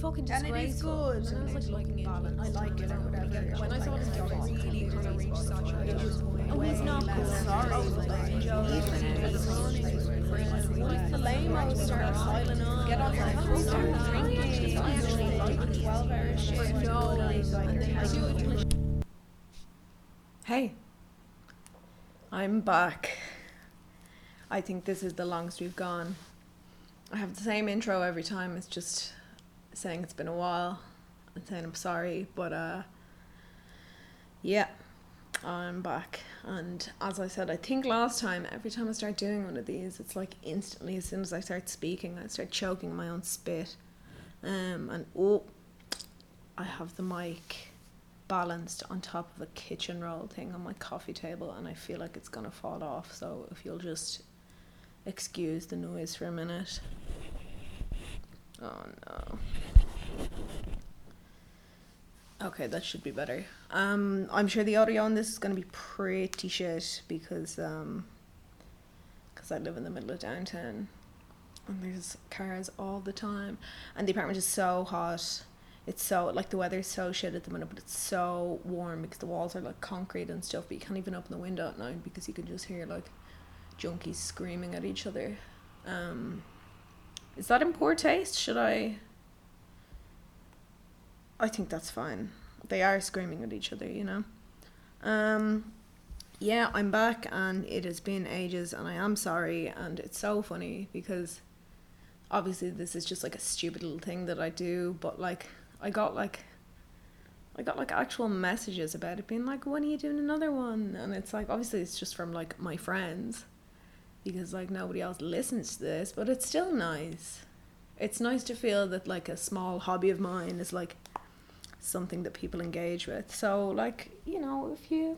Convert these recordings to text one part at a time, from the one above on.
fucking And it is good. And I was like looking into it. I like it or whatever. When I saw Like, this job, it's it's really kind of reached saturation point. Oh, he's not Like, cool. sorry, like, like, Joe, even like, in this the morning, morning, like, Once the lame start piling on, Get on your and feet, start start drinking, drinking. I actually like 12 hour shift. No, like, and then you're you- Hey, I'm back. I think this is the longest we've gone. I have the same intro every time. It's just saying it's been a while and saying I'm sorry, but uh, yeah, I'm back. And as I said, I think last time, every time I start doing one of these, it's like instantly as soon as I start speaking, I start choking my own spit. Um, and oh, I have the mic balanced on top of a kitchen roll thing on my coffee table and I feel like it's gonna fall off. So if you'll just excuse the noise for a minute. Oh no. Okay, that should be better. Um, I'm sure the audio on this is gonna be pretty shit because um, cause I live in the middle of downtown, and there's cars all the time, and the apartment is so hot it's so like the weather's so shit at the minute, but it's so warm because the walls are like concrete and stuff. But you can't even open the window at night because you can just hear like junkies screaming at each other. Um, is that in poor taste? Should I? I think that's fine. They are screaming at each other, you know. Um, yeah, I'm back and it has been ages, and I am sorry. And it's so funny because obviously this is just like a stupid little thing that I do, but like I got like I got like actual messages about it being like, when are you doing another one? And it's like obviously it's just from like my friends because like nobody else listens to this, but it's still nice. It's nice to feel that like a small hobby of mine is like something that people engage with. So like, you know, if you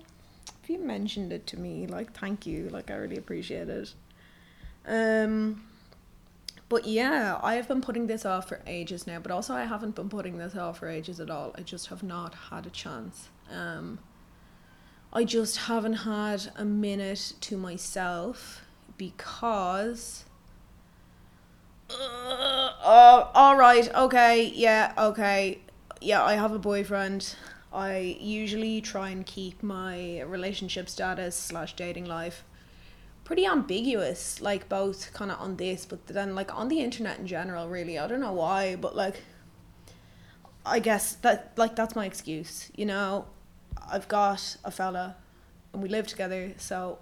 if you mentioned it to me, like thank you. Like I really appreciate it. Um but yeah, I have been putting this off for ages now, but also I haven't been putting this off for ages at all. I just have not had a chance. Um, I just haven't had a minute to myself because. Uh, oh, all right, okay, yeah, okay, yeah. I have a boyfriend. I usually try and keep my relationship status slash dating life pretty ambiguous, like both kind of on this, but then like on the internet in general. Really, I don't know why, but like, I guess that like that's my excuse. You know, I've got a fella, and we live together, so.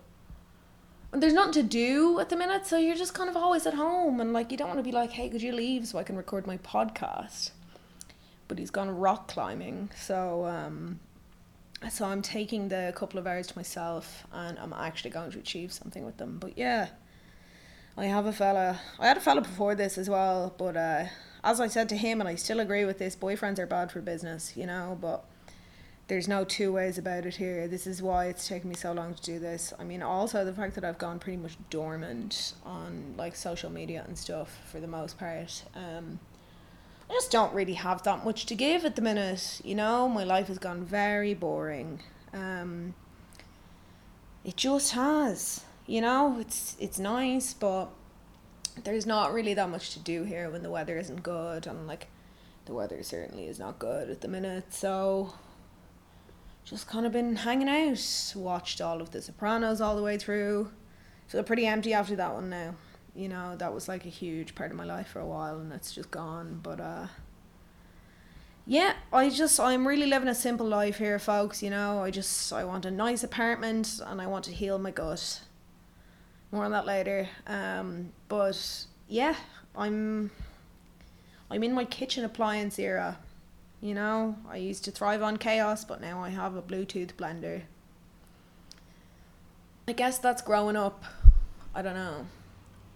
There's nothing to do at the minute, so you're just kind of always at home, and like you don't want to be like, "Hey, could you leave so I can record my podcast?" But he's gone rock climbing, so um, so I'm taking the couple of hours to myself and I'm actually going to achieve something with them. But yeah, I have a fella. I had a fella before this as well, but uh, as I said to him, and I still agree with this, boyfriends are bad for business, you know, but there's no two ways about it here. This is why it's taken me so long to do this. I mean, also the fact that I've gone pretty much dormant on like social media and stuff for the most part. Um, I just don't really have that much to give at the minute. You know, my life has gone very boring. Um, it just has. You know, it's it's nice, but there's not really that much to do here when the weather isn't good, and like the weather certainly is not good at the minute. So just kind of been hanging out. Watched all of The Sopranos all the way through. Feel pretty empty after that one now. You know that was like a huge part of my life for a while and it's just gone. But uh yeah i just i'm really living a simple life here folks you know. I just i want a nice apartment and i want to heal my gut. More on that later. Um but yeah i'm i'm in my kitchen appliance era you know i used to thrive on chaos but now i have a bluetooth blender i guess that's growing up i don't know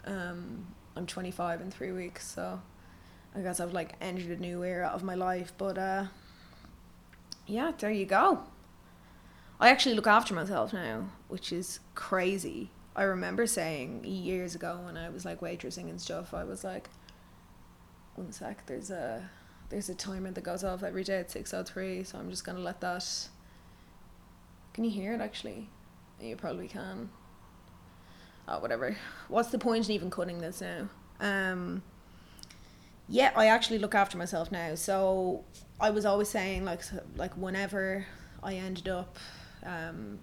um, I'm 25 in three weeks, so I guess I've like entered a new era of my life. But uh, yeah, there you go. I actually look after myself now, which is crazy. I remember saying years ago when I was like waitressing and stuff, I was like, one sec, there's a there's a timer that goes off every day at 6.03, so I'm just gonna let that. Can you hear it actually? You probably can oh whatever what's the point in even cutting this now um yeah, I actually look after myself now. So I was always saying like like whenever I ended up um,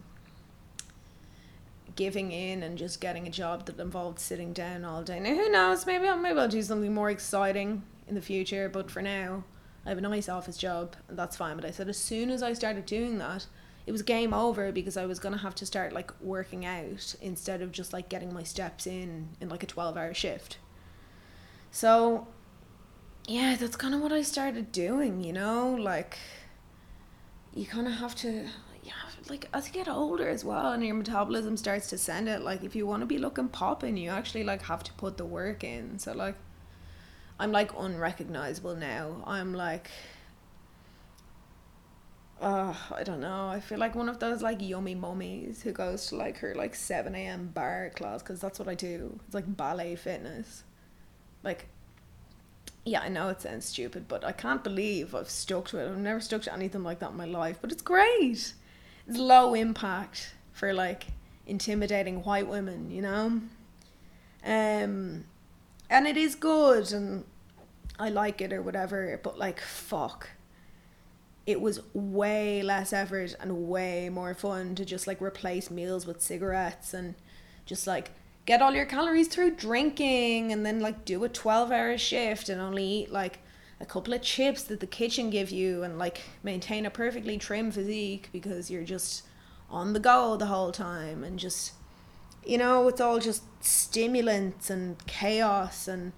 giving in and just getting a job that involved sitting down all day. Now who knows? Maybe I'll maybe I'll do something more exciting in the future. But for now, I have a nice office job and that's fine. But I said as soon as I started doing that, it was game over because I was gonna have to start like working out instead of just like getting my steps in in like a twelve hour shift. So yeah, that's kind of what I started doing, you know, like you kind of have to yeah, like as you get older as well and your metabolism starts to send it like if you want to be looking popping, you actually like have to put the work in. So like I'm like unrecognizable now. I'm like uh, I don't know. I feel like one of those like yummy mummies who goes to like her like 7 a.m. barre class because that's what I do. It's like ballet fitness. Like yeah, I know it sounds stupid, but I can't believe I've stuck to it. I've never stuck to anything like that in my life, but it's great. It's low impact for like intimidating white women, you know? Um and it is good and I like it or whatever, but like fuck. It was way less effort and way more fun to just like replace meals with cigarettes and just like get all your calories through drinking and then like do a 12 hour shift and only eat like a couple of chips that the kitchen give you and like maintain a perfectly trim physique because you're just on the go the whole time and just you know it's all just stimulants and chaos and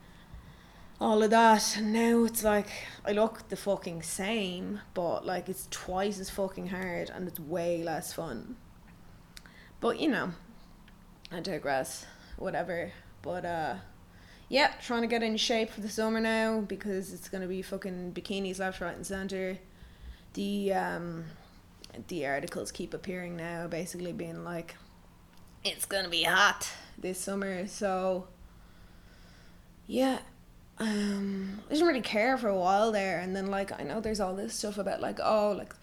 all of that and now it's like I look the fucking same but like it's twice as fucking hard and it's way less fun but you know I digress. Whatever. But uh yeah, trying to get in shape for the summer now because it's gonna be fucking bikinis left, right and centre. The um the articles keep appearing now, basically being like it's gonna be hot this summer, so yeah. Um I didn't really care for a while there and then like I know there's all this stuff about like oh like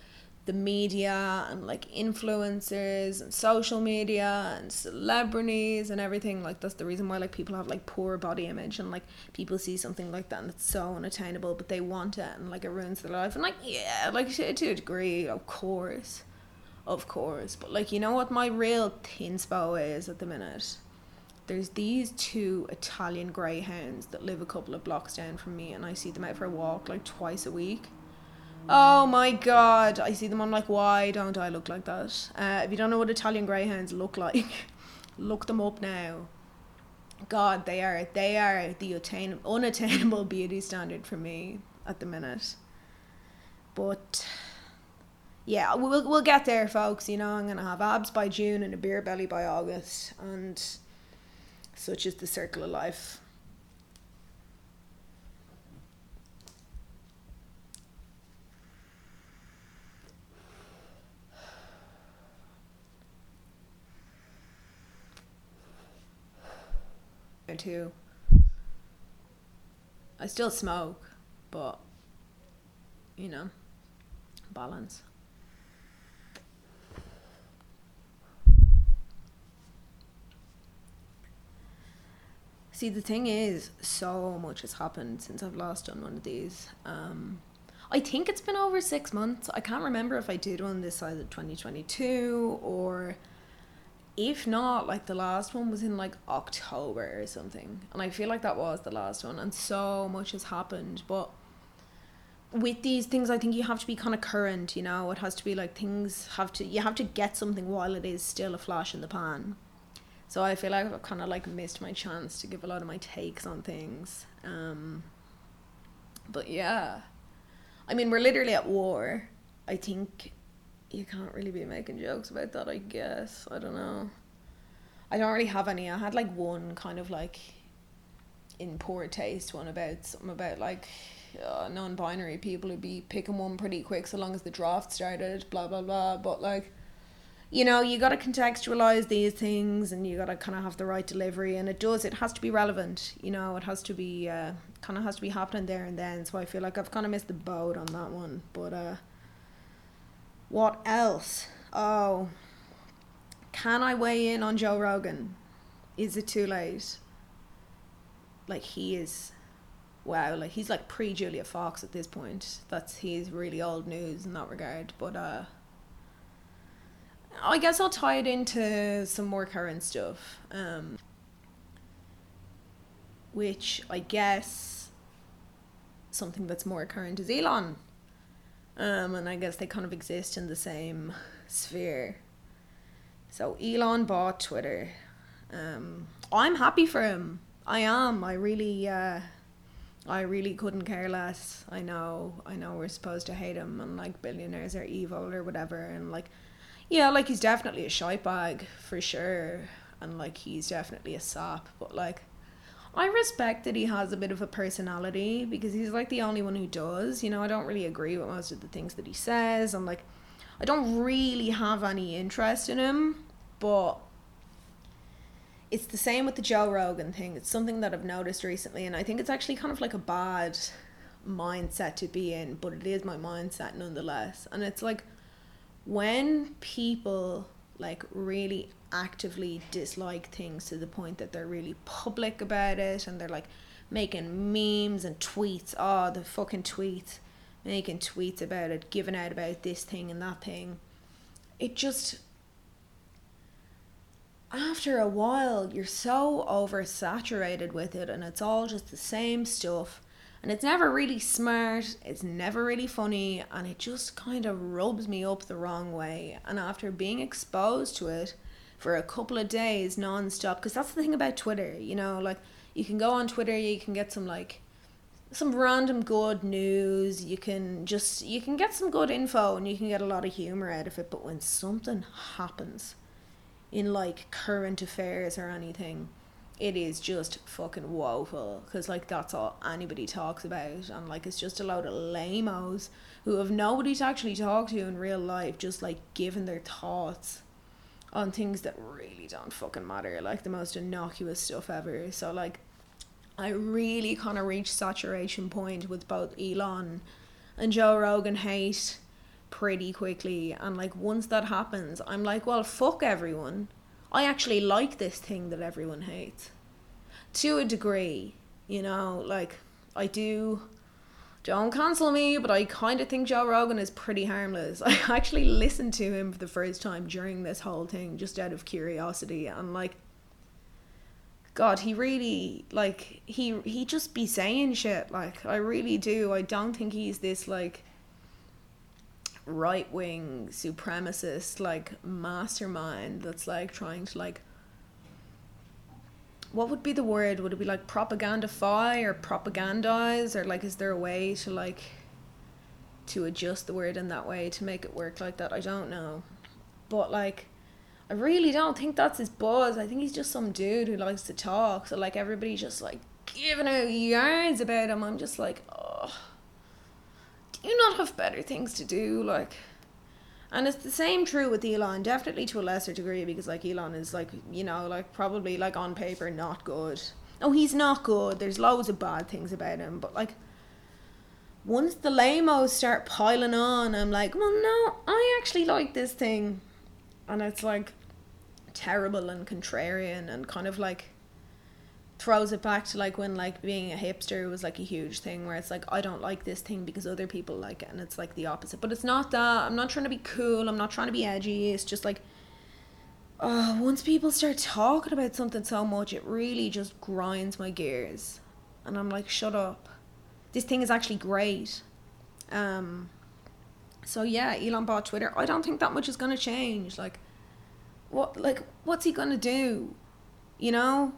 the media and like influencers and social media and celebrities and everything. Like that's the reason why like people have like poor body image and like people see something like that and it's so unattainable but they want it and like it ruins their life. And like yeah like to, a degree of course. Of course. But like you know what my real thinspo is at the minute there's these two Italian greyhounds that live a couple of blocks down from me and I see them out for a walk like twice a week Oh my god, I see them. I'm like, why don't I look like that? Uh, if you don't know what Italian greyhounds look like, look them up now. God, they are they are the attain- unattainable beauty standard for me at the minute. But yeah, we'll we'll get there, folks. You know, I'm gonna have abs by June and a beer belly by August, and such is the circle of life. Too. I still smoke, but you know, balance. See, the thing is, so much has happened since I've last done one of these. Um, I think it's been over six months. I can't remember if I did one this side of 2022 or if not, like the last one was in like October or something. And I feel like that was the last one. And so much has happened. But with these things, I think you have to be kind of current, you know? It has to be like things have to, you have to get something while it is still a flash in the pan. So I feel like I've kind of like missed my chance to give a lot of my takes on things. Um, but yeah. I mean, we're literally at war. I think you can't really be making jokes about that, I guess. I don't know. I don't really have any. I had like one kind of like in poor taste one about something about like uh, non binary people would be picking one pretty quick so long as the draft started, blah, blah, blah. But like, you know, you got to contextualize these things and you got to kind of have the right delivery. And it does, it has to be relevant. You know, it has to be, uh, kind of has to be happening there and then. So I feel like I've kind of missed the boat on that one. But, uh, what else? Oh, can I weigh in on Joe Rogan? Is it too late? Like he is wow, like he's like pre Julia Fox at this point. That's he's really old news in that regard. But uh I guess I'll tie it into some more current stuff. Um which I guess something that's more current is Elon. Um and I guess they kind of exist in the same sphere. So Elon bought Twitter. Um I'm happy for him. I am. I really uh I really couldn't care less. I know, I know we're supposed to hate him and like billionaires are evil or whatever and like yeah, like he's definitely a shite bag for sure and like he's definitely a sap, but like I respect that he has a bit of a personality because he's like the only one who does. You know, I don't really agree with most of the things that he says and like I don't really have any interest in him, but it's the same with the Joe Rogan thing. It's something that I've noticed recently, and I think it's actually kind of like a bad mindset to be in, but it is my mindset nonetheless. And it's like when people like really actively dislike things to the point that they're really public about it and they're like making memes and tweets. Oh, the fucking tweets. Making tweets about it, giving out about this thing and that thing. It just after a while you're so oversaturated with it and it's all just the same stuff and it's never really smart it's never really funny and it just kind of rubs me up the wrong way. And after being exposed to it for a couple of days non-stop because that's the thing about twitter you know like you can go on twitter you can get some like some random good news you can just you can get some good info and you can get a lot of humor out of it but when something happens in like current affairs or anything it is just fucking woeful because like that's all anybody talks about and like it's just a load of lamos who have nobody to actually talk to in real life just like giving their thoughts on things that really don't fucking matter like the most innocuous stuff ever. So like i really kind of reached saturation point with both elon and joe rogan hate pretty quickly and like once that happens i'm like well fuck everyone i actually like this thing that everyone hates. To a degree you know like i do don't cancel me but i kind of think joe rogan is pretty harmless. I actually listened to him for the first time during this whole thing just out of curiosity and like god he really like he he just be saying shit like i really do. I don't think he's this like right wing supremacist like mastermind that's like trying to like what would be the word? Would it be like propagandify or propagandize? Or like is there a way to like to adjust the word in that way to make it work like that? I don't know. But like i really don't think that's his buzz. I think he's just some dude who likes to talk. So like everybody's just like giving out yarns about him. I'm just like oh do you not have better things to do like and it's the same true with Elon, definitely to a lesser degree, because like Elon is like, you know, like probably like on paper not good. Oh, he's not good. There's loads of bad things about him, but like once the lamos start piling on, I'm like, well, no, I actually like this thing, and it's like terrible and contrarian and kind of like throws it back to like when like being a hipster was like a huge thing where it's like I don't like this thing because other people like it and it's like the opposite. But it's not that. I'm not trying to be cool. I'm not trying to be edgy. It's just like oh, once people start talking about something so much, it really just grinds my gears. And I'm like, shut up. This thing is actually great. Um so yeah, Elon bought Twitter. I don't think that much is gonna change. Like what like what's he gonna do? You know?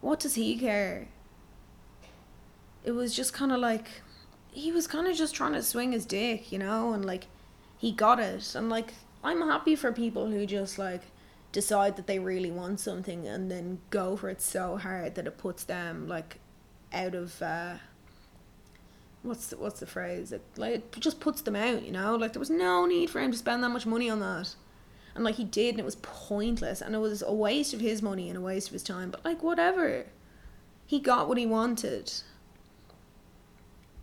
What does he care? It was just kind of like he was kind of just trying to swing his dick, you know, and like he got it. And like I'm happy for people who just like decide that they really want something and then go for it so hard that it puts them like out of uh what's the, what's the phrase? It, like it just puts them out, you know? Like there was no need for him to spend that much money on that and like he did and it was pointless and it was a waste of his money and a waste of his time but like whatever. He got what he wanted.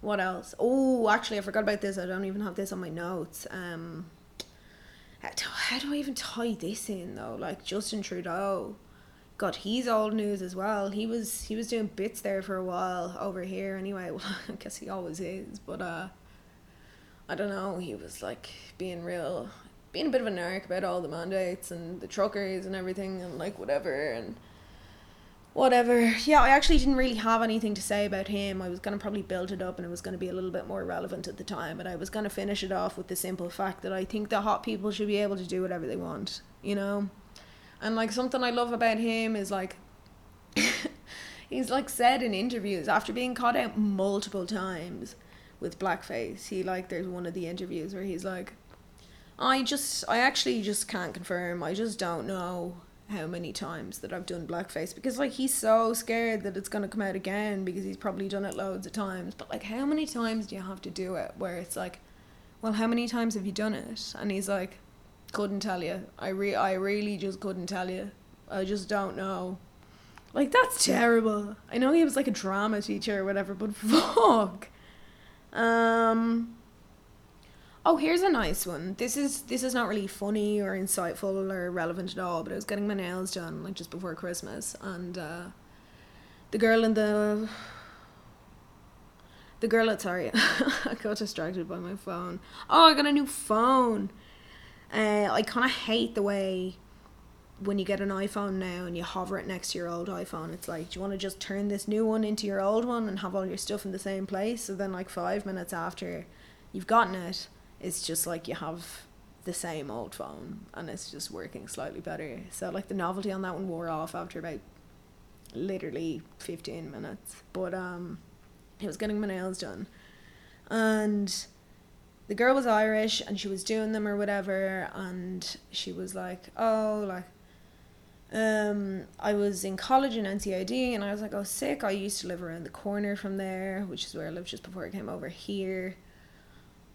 What else? Oh actually i forgot about this. I don't even have this on my notes. Um how do, i even tie this in though? Like justin trudeau. God, he's old news as well. He was he was doing bits there for a while over here anyway. Well, I guess he always is, but uh, I don't know. He was like being real, being a bit of a narc about all the mandates and the truckers and everything and like whatever and whatever. Yeah, I actually didn't really have anything to say about him. I was gonna probably build it up and it was gonna be a little bit more relevant at the time, but I was gonna finish it off with the simple fact that I think the hot people should be able to do whatever they want, you know. And like something I love about him is like he's like said in interviews after being caught out multiple times with blackface. He like there's one of the interviews where he's like I just I actually just can't confirm. I just don't know how many times that I've done blackface because like he's so scared that it's going to come out again because he's probably done it loads of times. But like how many times do you have to do it where it's like well how many times have you done it? And he's like couldn't tell you. I re I really just couldn't tell you. I just don't know. Like that's terrible. I know he was like a drama teacher or whatever, but fuck. Um Oh, here's a nice one. This is this is not really funny or insightful or relevant at all, but I was getting my nails done like just before Christmas and uh the girl in the the girl at sorry, I got distracted by my phone. Oh, I got a new phone. Uh, I kind of hate the way when you get an iPhone now and you hover it next to your old iPhone, it's like, do you want to just turn this new one into your old one and have all your stuff in the same place? So then, like, five minutes after you've gotten it, it's just like you have the same old phone and it's just working slightly better. So, like, the novelty on that one wore off after about literally 15 minutes. But, um, I was getting my nails done. And the girl was Irish and she was doing them or whatever and she was like, Oh, like um I was in college in NCAD and I was like, Oh sick, I used to live around the corner from there, which is where I lived just before I came over here.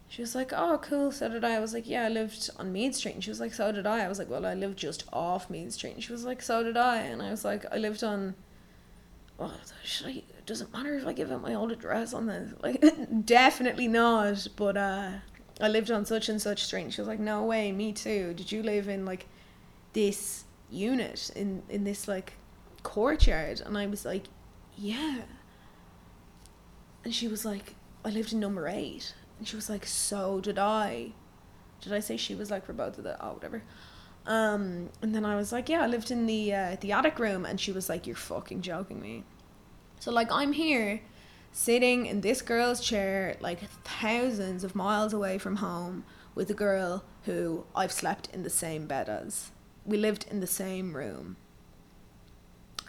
She was like, Oh, cool, so did I. I was like, Yeah, I lived on Meath Street and she was like, So did I. I was like, Well, I lived just off Meath Street and she was like, So did I and I was like, I lived on well, should I it matter if I give out my old address on this? Like, definitely not. But uh, I lived on such and such street. She was like, no way, me too. Did you live in like this unit in in this like courtyard? And I was like, yeah. And she was like, I lived in number eight. And she was like, so did I. Did I say she was like for both of the oh whatever. Um, and then I was like, yeah, I lived in the uh, the attic room, and she was like, you're fucking joking me. So like I'm here sitting in this girl's chair like thousands of miles away from home with a girl who I've slept in the same bed as. We lived in the same room.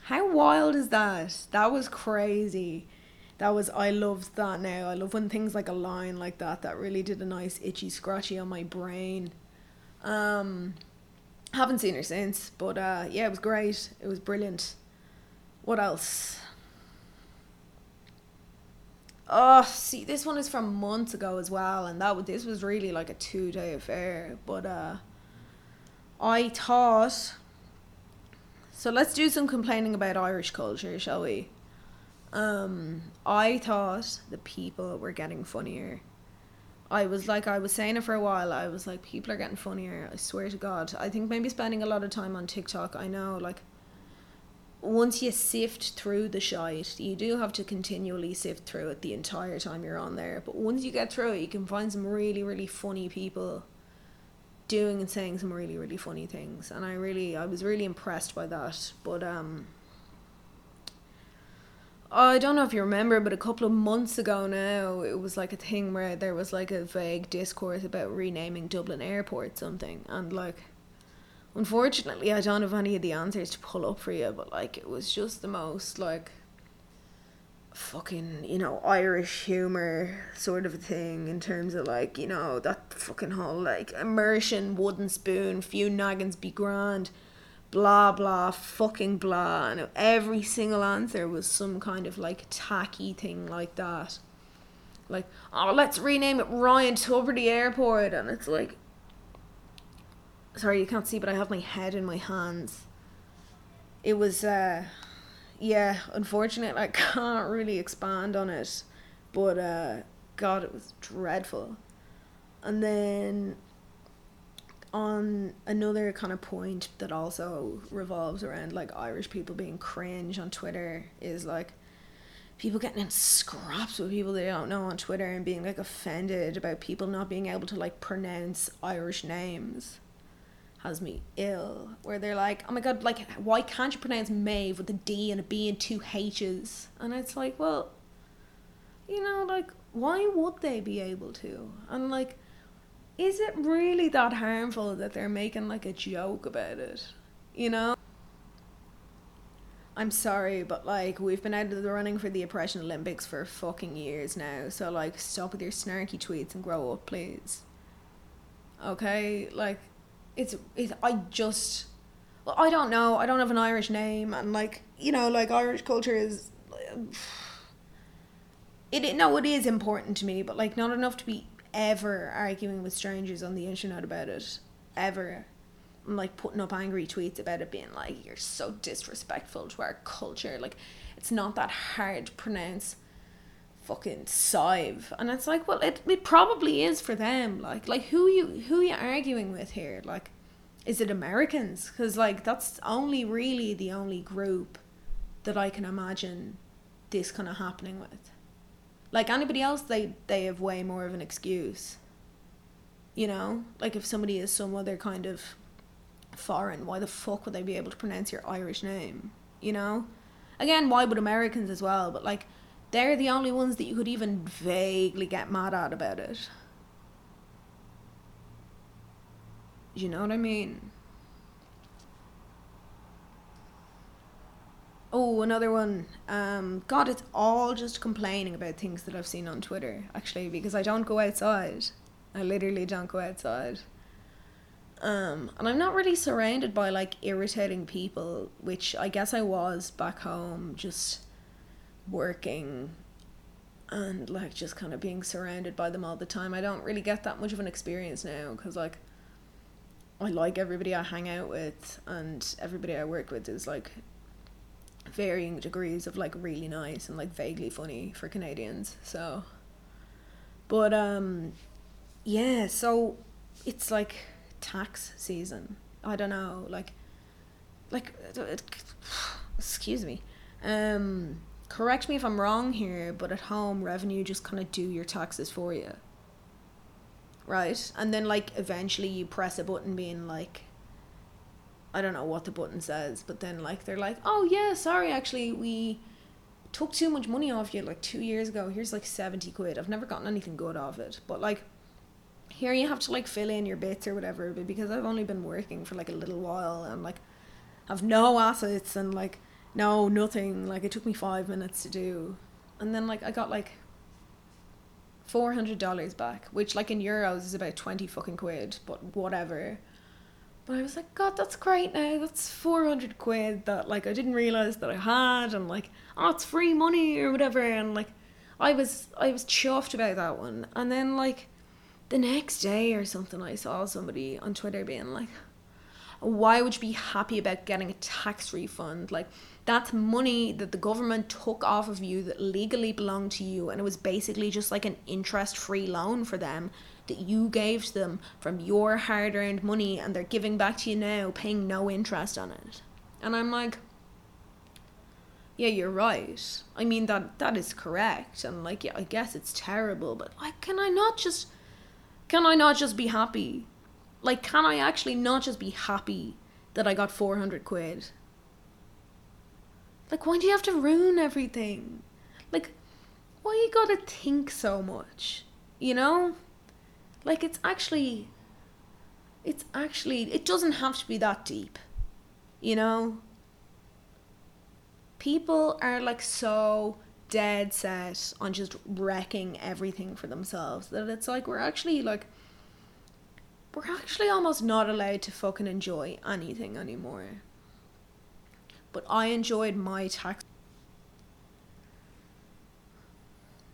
How wild is that? That was crazy. That was I loved that now. I love when things like a line like that that really did a nice itchy scratchy on my brain. Um haven't seen her since, but uh yeah, it was great. It was brilliant. What else? Oh, see, this one is from months ago as well, and that this was really like a two day affair. But uh, I thought. So let's do some complaining about Irish culture, shall we? Um, I thought the people were getting funnier. I was like, I was saying it for a while. I was like, people are getting funnier. I swear to God. I think maybe spending a lot of time on TikTok. I know, like, once you sift through the shite, you do have to continually sift through it the entire time you're on there. But once you get through it, you can find some really, really funny people doing and saying some really, really funny things. And I really, I was really impressed by that. But, um, I don't know if you remember, but a couple of months ago now, it was like a thing where there was like a vague discourse about renaming Dublin Airport something. And like, Unfortunately, I don't have any of the answers to pull up for you, but like it was just the most like fucking, you know, Irish humor sort of thing in terms of like, you know, that fucking whole like immersion, wooden spoon, few noggins be grand, blah blah, fucking blah. And every single answer was some kind of like tacky thing like that. Like, oh, let's rename it Ryan Tubridy Airport. And it's like, sorry you can't see but i have my head in my hands it was uh yeah unfortunate i can't really expand on it but uh god it was dreadful and then on another kind of point that also revolves around like Irish people being cringe on Twitter is like people getting in scraps with people they don't know on Twitter and being like offended about people not being able to like pronounce Irish names has me ill. Where they're like, oh my god, like why can't you pronounce Maeve with a D and a B and two H's? And it's like, well, you know, like why would they be able to? And like is it really that harmful that they're making like a joke about it? You know? I'm sorry, but like we've been out of the running for the oppression Olympics for fucking years now. So like stop with your snarky tweets and grow up, please. Okay? Like it's it I just well, I don't know. I don't have an Irish name and like, you know, like Irish culture is it no, it is important to me, but like not enough to be ever arguing with strangers on the internet about it. Ever. I'm like putting up angry tweets about it being like, you're so disrespectful to our culture. Like, it's not that hard to pronounce fucking Sadhbh. And it's like, well, it, it probably is for them. Like, like who you who you arguing with here? Like, is it Americans? Because like that's only really the only group that I can imagine this kind of happening with. Like anybody else, they they have way more of an excuse. You know, like if somebody is some other kind of foreign, why the fuck would they be able to pronounce your Irish name? You know, again, why would Americans as well? But like, they're the only ones that you could even vaguely get mad at about it. You know what I mean? Oh, another one. Um, God, it's all just complaining about things that I've seen on Twitter, actually, because I don't go outside. I literally don't go outside. Um, and I'm not really surrounded by like irritating people, which I guess I was back home, just working and like just kind of being surrounded by them all the time. I don't really get that much of an experience now because like I like everybody I hang out with and everybody I work with is like varying degrees of like really nice and like vaguely funny for Canadians. So, but um, yeah. So it's like tax season. I don't know, like, like, excuse me. Um, correct me if I'm wrong here, but at home, revenue just kind of do your taxes for you. Right? And then, like, eventually you press a button being like, I don't know what the button says, but then like they're like, "Oh yeah, sorry, actually we took too much money off you like 2 years ago. Here's like 70 quid. I've never gotten anything good off it." But like here you have to like fill in your bits or whatever, but because I've only been working for like a little while and like have no assets and like no nothing, like it took me 5 minutes to do. And then like I got like $400 back, which like in euros is about 20 fucking quid, but whatever but I was like, God, that's great now. That's 400 quid that, like, I didn't realize that I had. And, like, oh, it's free money or whatever. And, like, I was, I was chuffed about that one. And then, like, the next day or something, I saw somebody on Twitter being like, why would you be happy about getting a tax refund? Like, that's money that the government took off of you that legally belonged to you. And it was basically just like an interest free loan for them that you gave to them from your hard earned money and they're giving back to you now, paying no interest on it. And I'm like, yeah, you're right. I mean that that is correct. And like, yeah, I guess it's terrible, but like, can I not just, can I not just be happy? Like, can I actually not just be happy that I got 400 quid? Like, why do you have to ruin everything? Like, why you gotta think so much? You know? Like it's actually it's actually it doesn't have to be that deep. You know? People are like so dead set on just wrecking everything for themselves that it's like we're actually like we're actually almost not allowed to fucking enjoy anything anymore. But I enjoyed my tax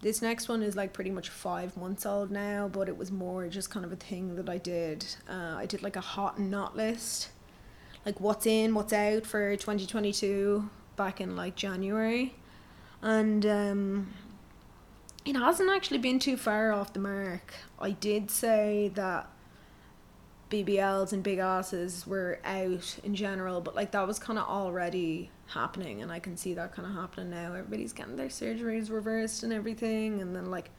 This next one is like pretty much five months old now, but it was more just kind of a thing that I did. Uh, I did like a hot and not list, like what's in, what's out for 2022 back in like January. And um, it hasn't actually been too far off the mark. I did say that BBLs and big asses were out in general, but like that was kind of already happening, and I can see that kind of happening now. Everybody's getting their surgeries reversed and everything, and then like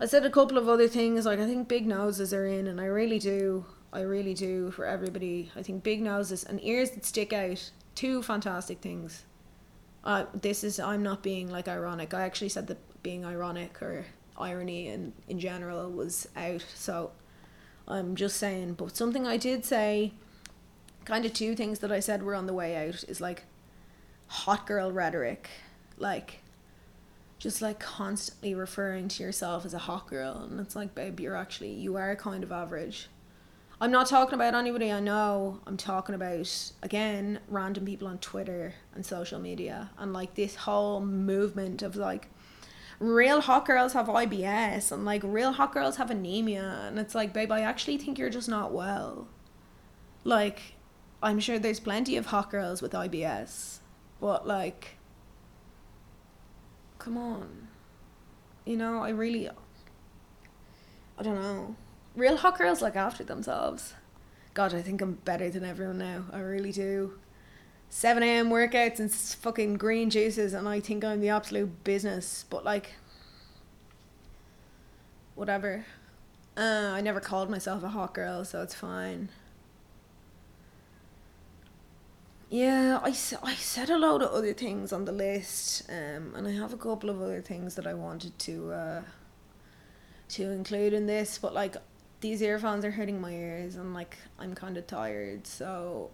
I said a couple of other things, like I think big noses are in, and I really do, I really do for everybody. I think big noses and ears that stick out, two fantastic things. Uh, this is I'm not being like ironic. I actually said that being ironic or irony in in general was out, so I'm just saying. But something I did say, kind of two things that I said were on the way out is like hot girl rhetoric, like just like constantly referring to yourself as a hot girl, and it's like, babe, you're actually you are kind of average. I'm not talking about anybody I know. I'm talking about again random people on Twitter and social media and like this whole movement of like real hot girls have IBS and like real hot girls have anemia and it's like babe I actually think you're just not well. Like I'm sure there's plenty of hot girls with IBS, but like come on. You know, I really I don't know. Real hot girls look after themselves. God, I think I'm better than everyone now. I really do. 7 a.m. workouts and fucking green juices, and I think I'm the absolute business. But, like, whatever. Uh, I never called myself a hot girl, so it's fine. Yeah, I, I said a load of other things on the list, um, and I have a couple of other things that I wanted to uh, to include in this, but like these earphones are hurting my ears, and like I'm kind of tired, so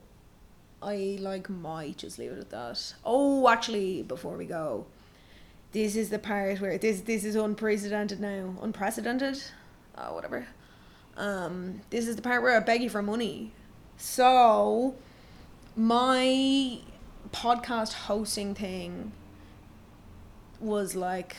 I like might just leave it at that. Oh, actually, before we go, this is the part where this this is unprecedented now, unprecedented, uh, whatever. Um, this is the part where I beg you for money. So, my podcast hosting thing was like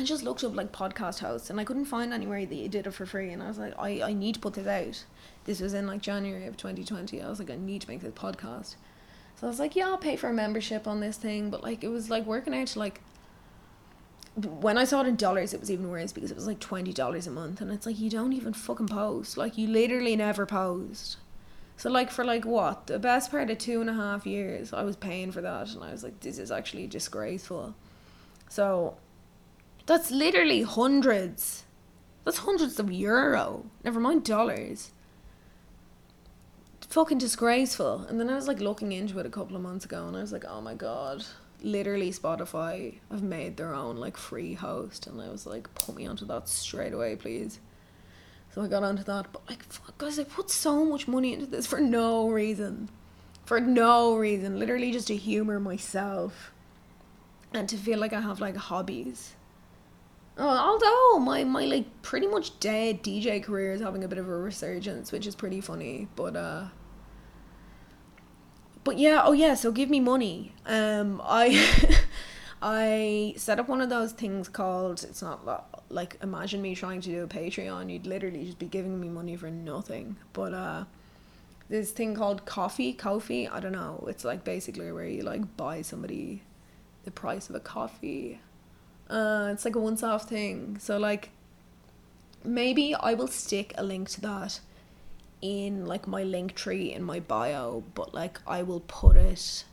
I just looked up like podcast hosts and I couldn't find anywhere that you did it for free and I was like I, I need to put this out. This was in like January of 2020. I was like I need to make this podcast. So I was like yeah I'll pay for a membership on this thing but like it was like working out to like when I saw it in dollars it was even worse because it was like $20 a month and it's like you don't even fucking post. Like you literally never post. So like for like what the best part of two and a half years, I was paying for that, and I was like, this is actually disgraceful. So that's literally hundreds. That's hundreds of euro. Never mind dollars. Fucking disgraceful. And then I was like looking into it a couple of months ago, and I was like, oh my god. Literally, Spotify have made their own like free host, and I was like, put me onto that straight away, please. So I got onto that, but like, fuck, guys, I put so much money into this for no reason, for no reason, literally just to humor myself, and to feel like I have like hobbies. Oh, although my my like pretty much dead DJ career is having a bit of a resurgence, which is pretty funny, but uh. But yeah, oh yeah, so give me money. Um, I. I set up one of those things called it's not like imagine me trying to do a Patreon you'd literally just be giving me money for nothing but uh this thing called Ko-fi coffee I don't know it's like basically where you like buy somebody the price of a coffee uh it's like a once off thing. So like maybe I will stick a link to that in like my Linktree in my bio but like I will put it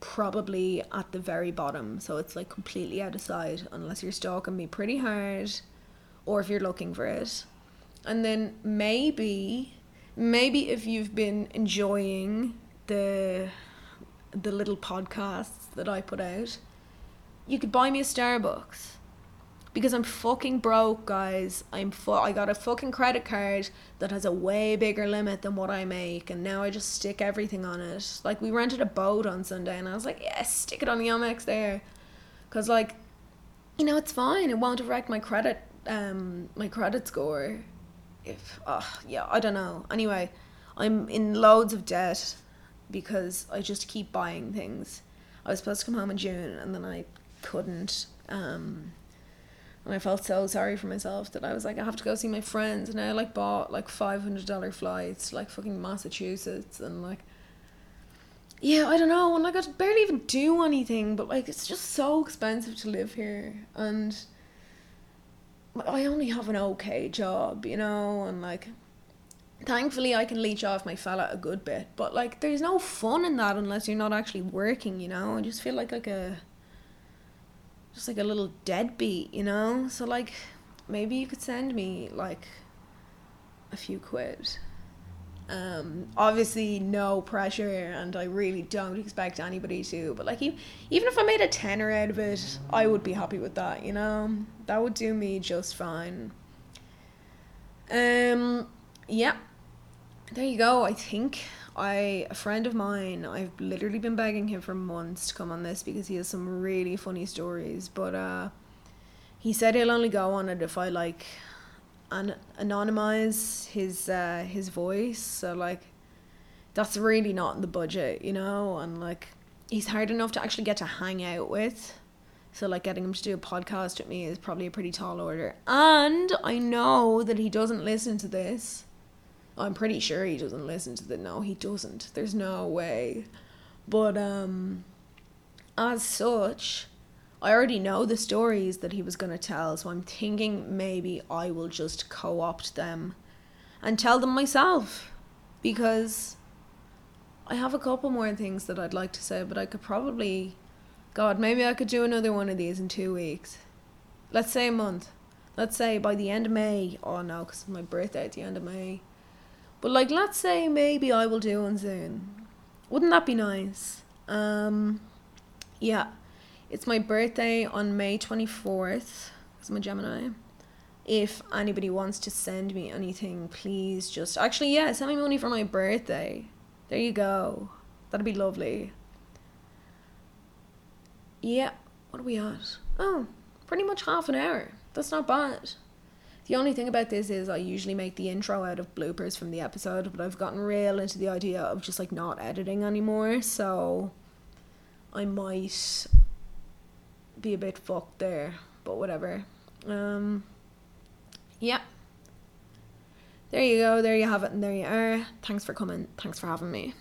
probably at the very bottom. So it's like completely out of sight unless you're stalking me pretty hard or if you're looking for it. And then maybe maybe if you've been enjoying the the little podcasts that I put out you could buy me a Starbucks because I'm fucking broke, guys. I'm fu- I got a fucking credit card that has a way bigger limit than what I make, and now I just stick everything on it. Like we rented a boat on Sunday, and I was like, yes, stick it on the Amex there, cause like, you know, it's fine. It won't affect my credit, um, my credit score. If, uh, yeah, I don't know. Anyway, I'm in loads of debt because I just keep buying things. I was supposed to come home in June, and then I couldn't. Um, and I felt so sorry for myself that I was like, I have to go see my friends, and I like bought like five hundred dollar flights, like fucking Massachusetts, and like, yeah, I don't know, and like I could barely even do anything, but like it's just so expensive to live here, and I only have an okay job, you know, and like, thankfully I can leech off my fella a good bit, but like there's no fun in that unless you're not actually working, you know. I just feel like like a just like a little deadbeat, you know. So like maybe you could send me like a few quid. Um, obviously no pressure, and I really don't expect anybody to. But like, even if I made a tenner out of it, I would be happy with that. You know, that would do me just fine. Um, yeah, there you go. I think I a friend of mine. I've literally been begging him for months to come on this because he has some really funny stories. But uh, he said he'll only go on it if I like an- anonymize his uh, his voice. So like, that's really not in the budget, you know. And like, he's hard enough to actually get to hang out with. So like, getting him to do a podcast with me is probably a pretty tall order. And I know that he doesn't listen to this. I'm pretty sure he doesn't listen to the. No, he doesn't. There's no way. But um, as such. I already know the stories that he was going to tell, so I'm thinking maybe I will just co opt them and tell them myself because I have a couple more things that I'd like to say, but I could probably. God, maybe I could do another one of these in two weeks. Let's say a month. Let's say by the end of May. Oh no, because my birthday at the end of May. But like, let's say maybe I will do one soon. Wouldn't that be nice? Um, yeah. It's my birthday on May 24th, because I'm a Gemini. If anybody wants to send me anything, please just. Actually, yeah, send me money for my birthday. There you go. That'd be lovely. Yeah, what are we at? Oh, pretty much half an hour. That's not bad. The only thing about this is I usually make the intro out of bloopers from the episode, but I've gotten real into the idea of just like not editing anymore, so I might be a bit fucked there, but whatever. Um, yeah. There you go, there you have it, and there you are. Thanks for coming. Thanks for having me.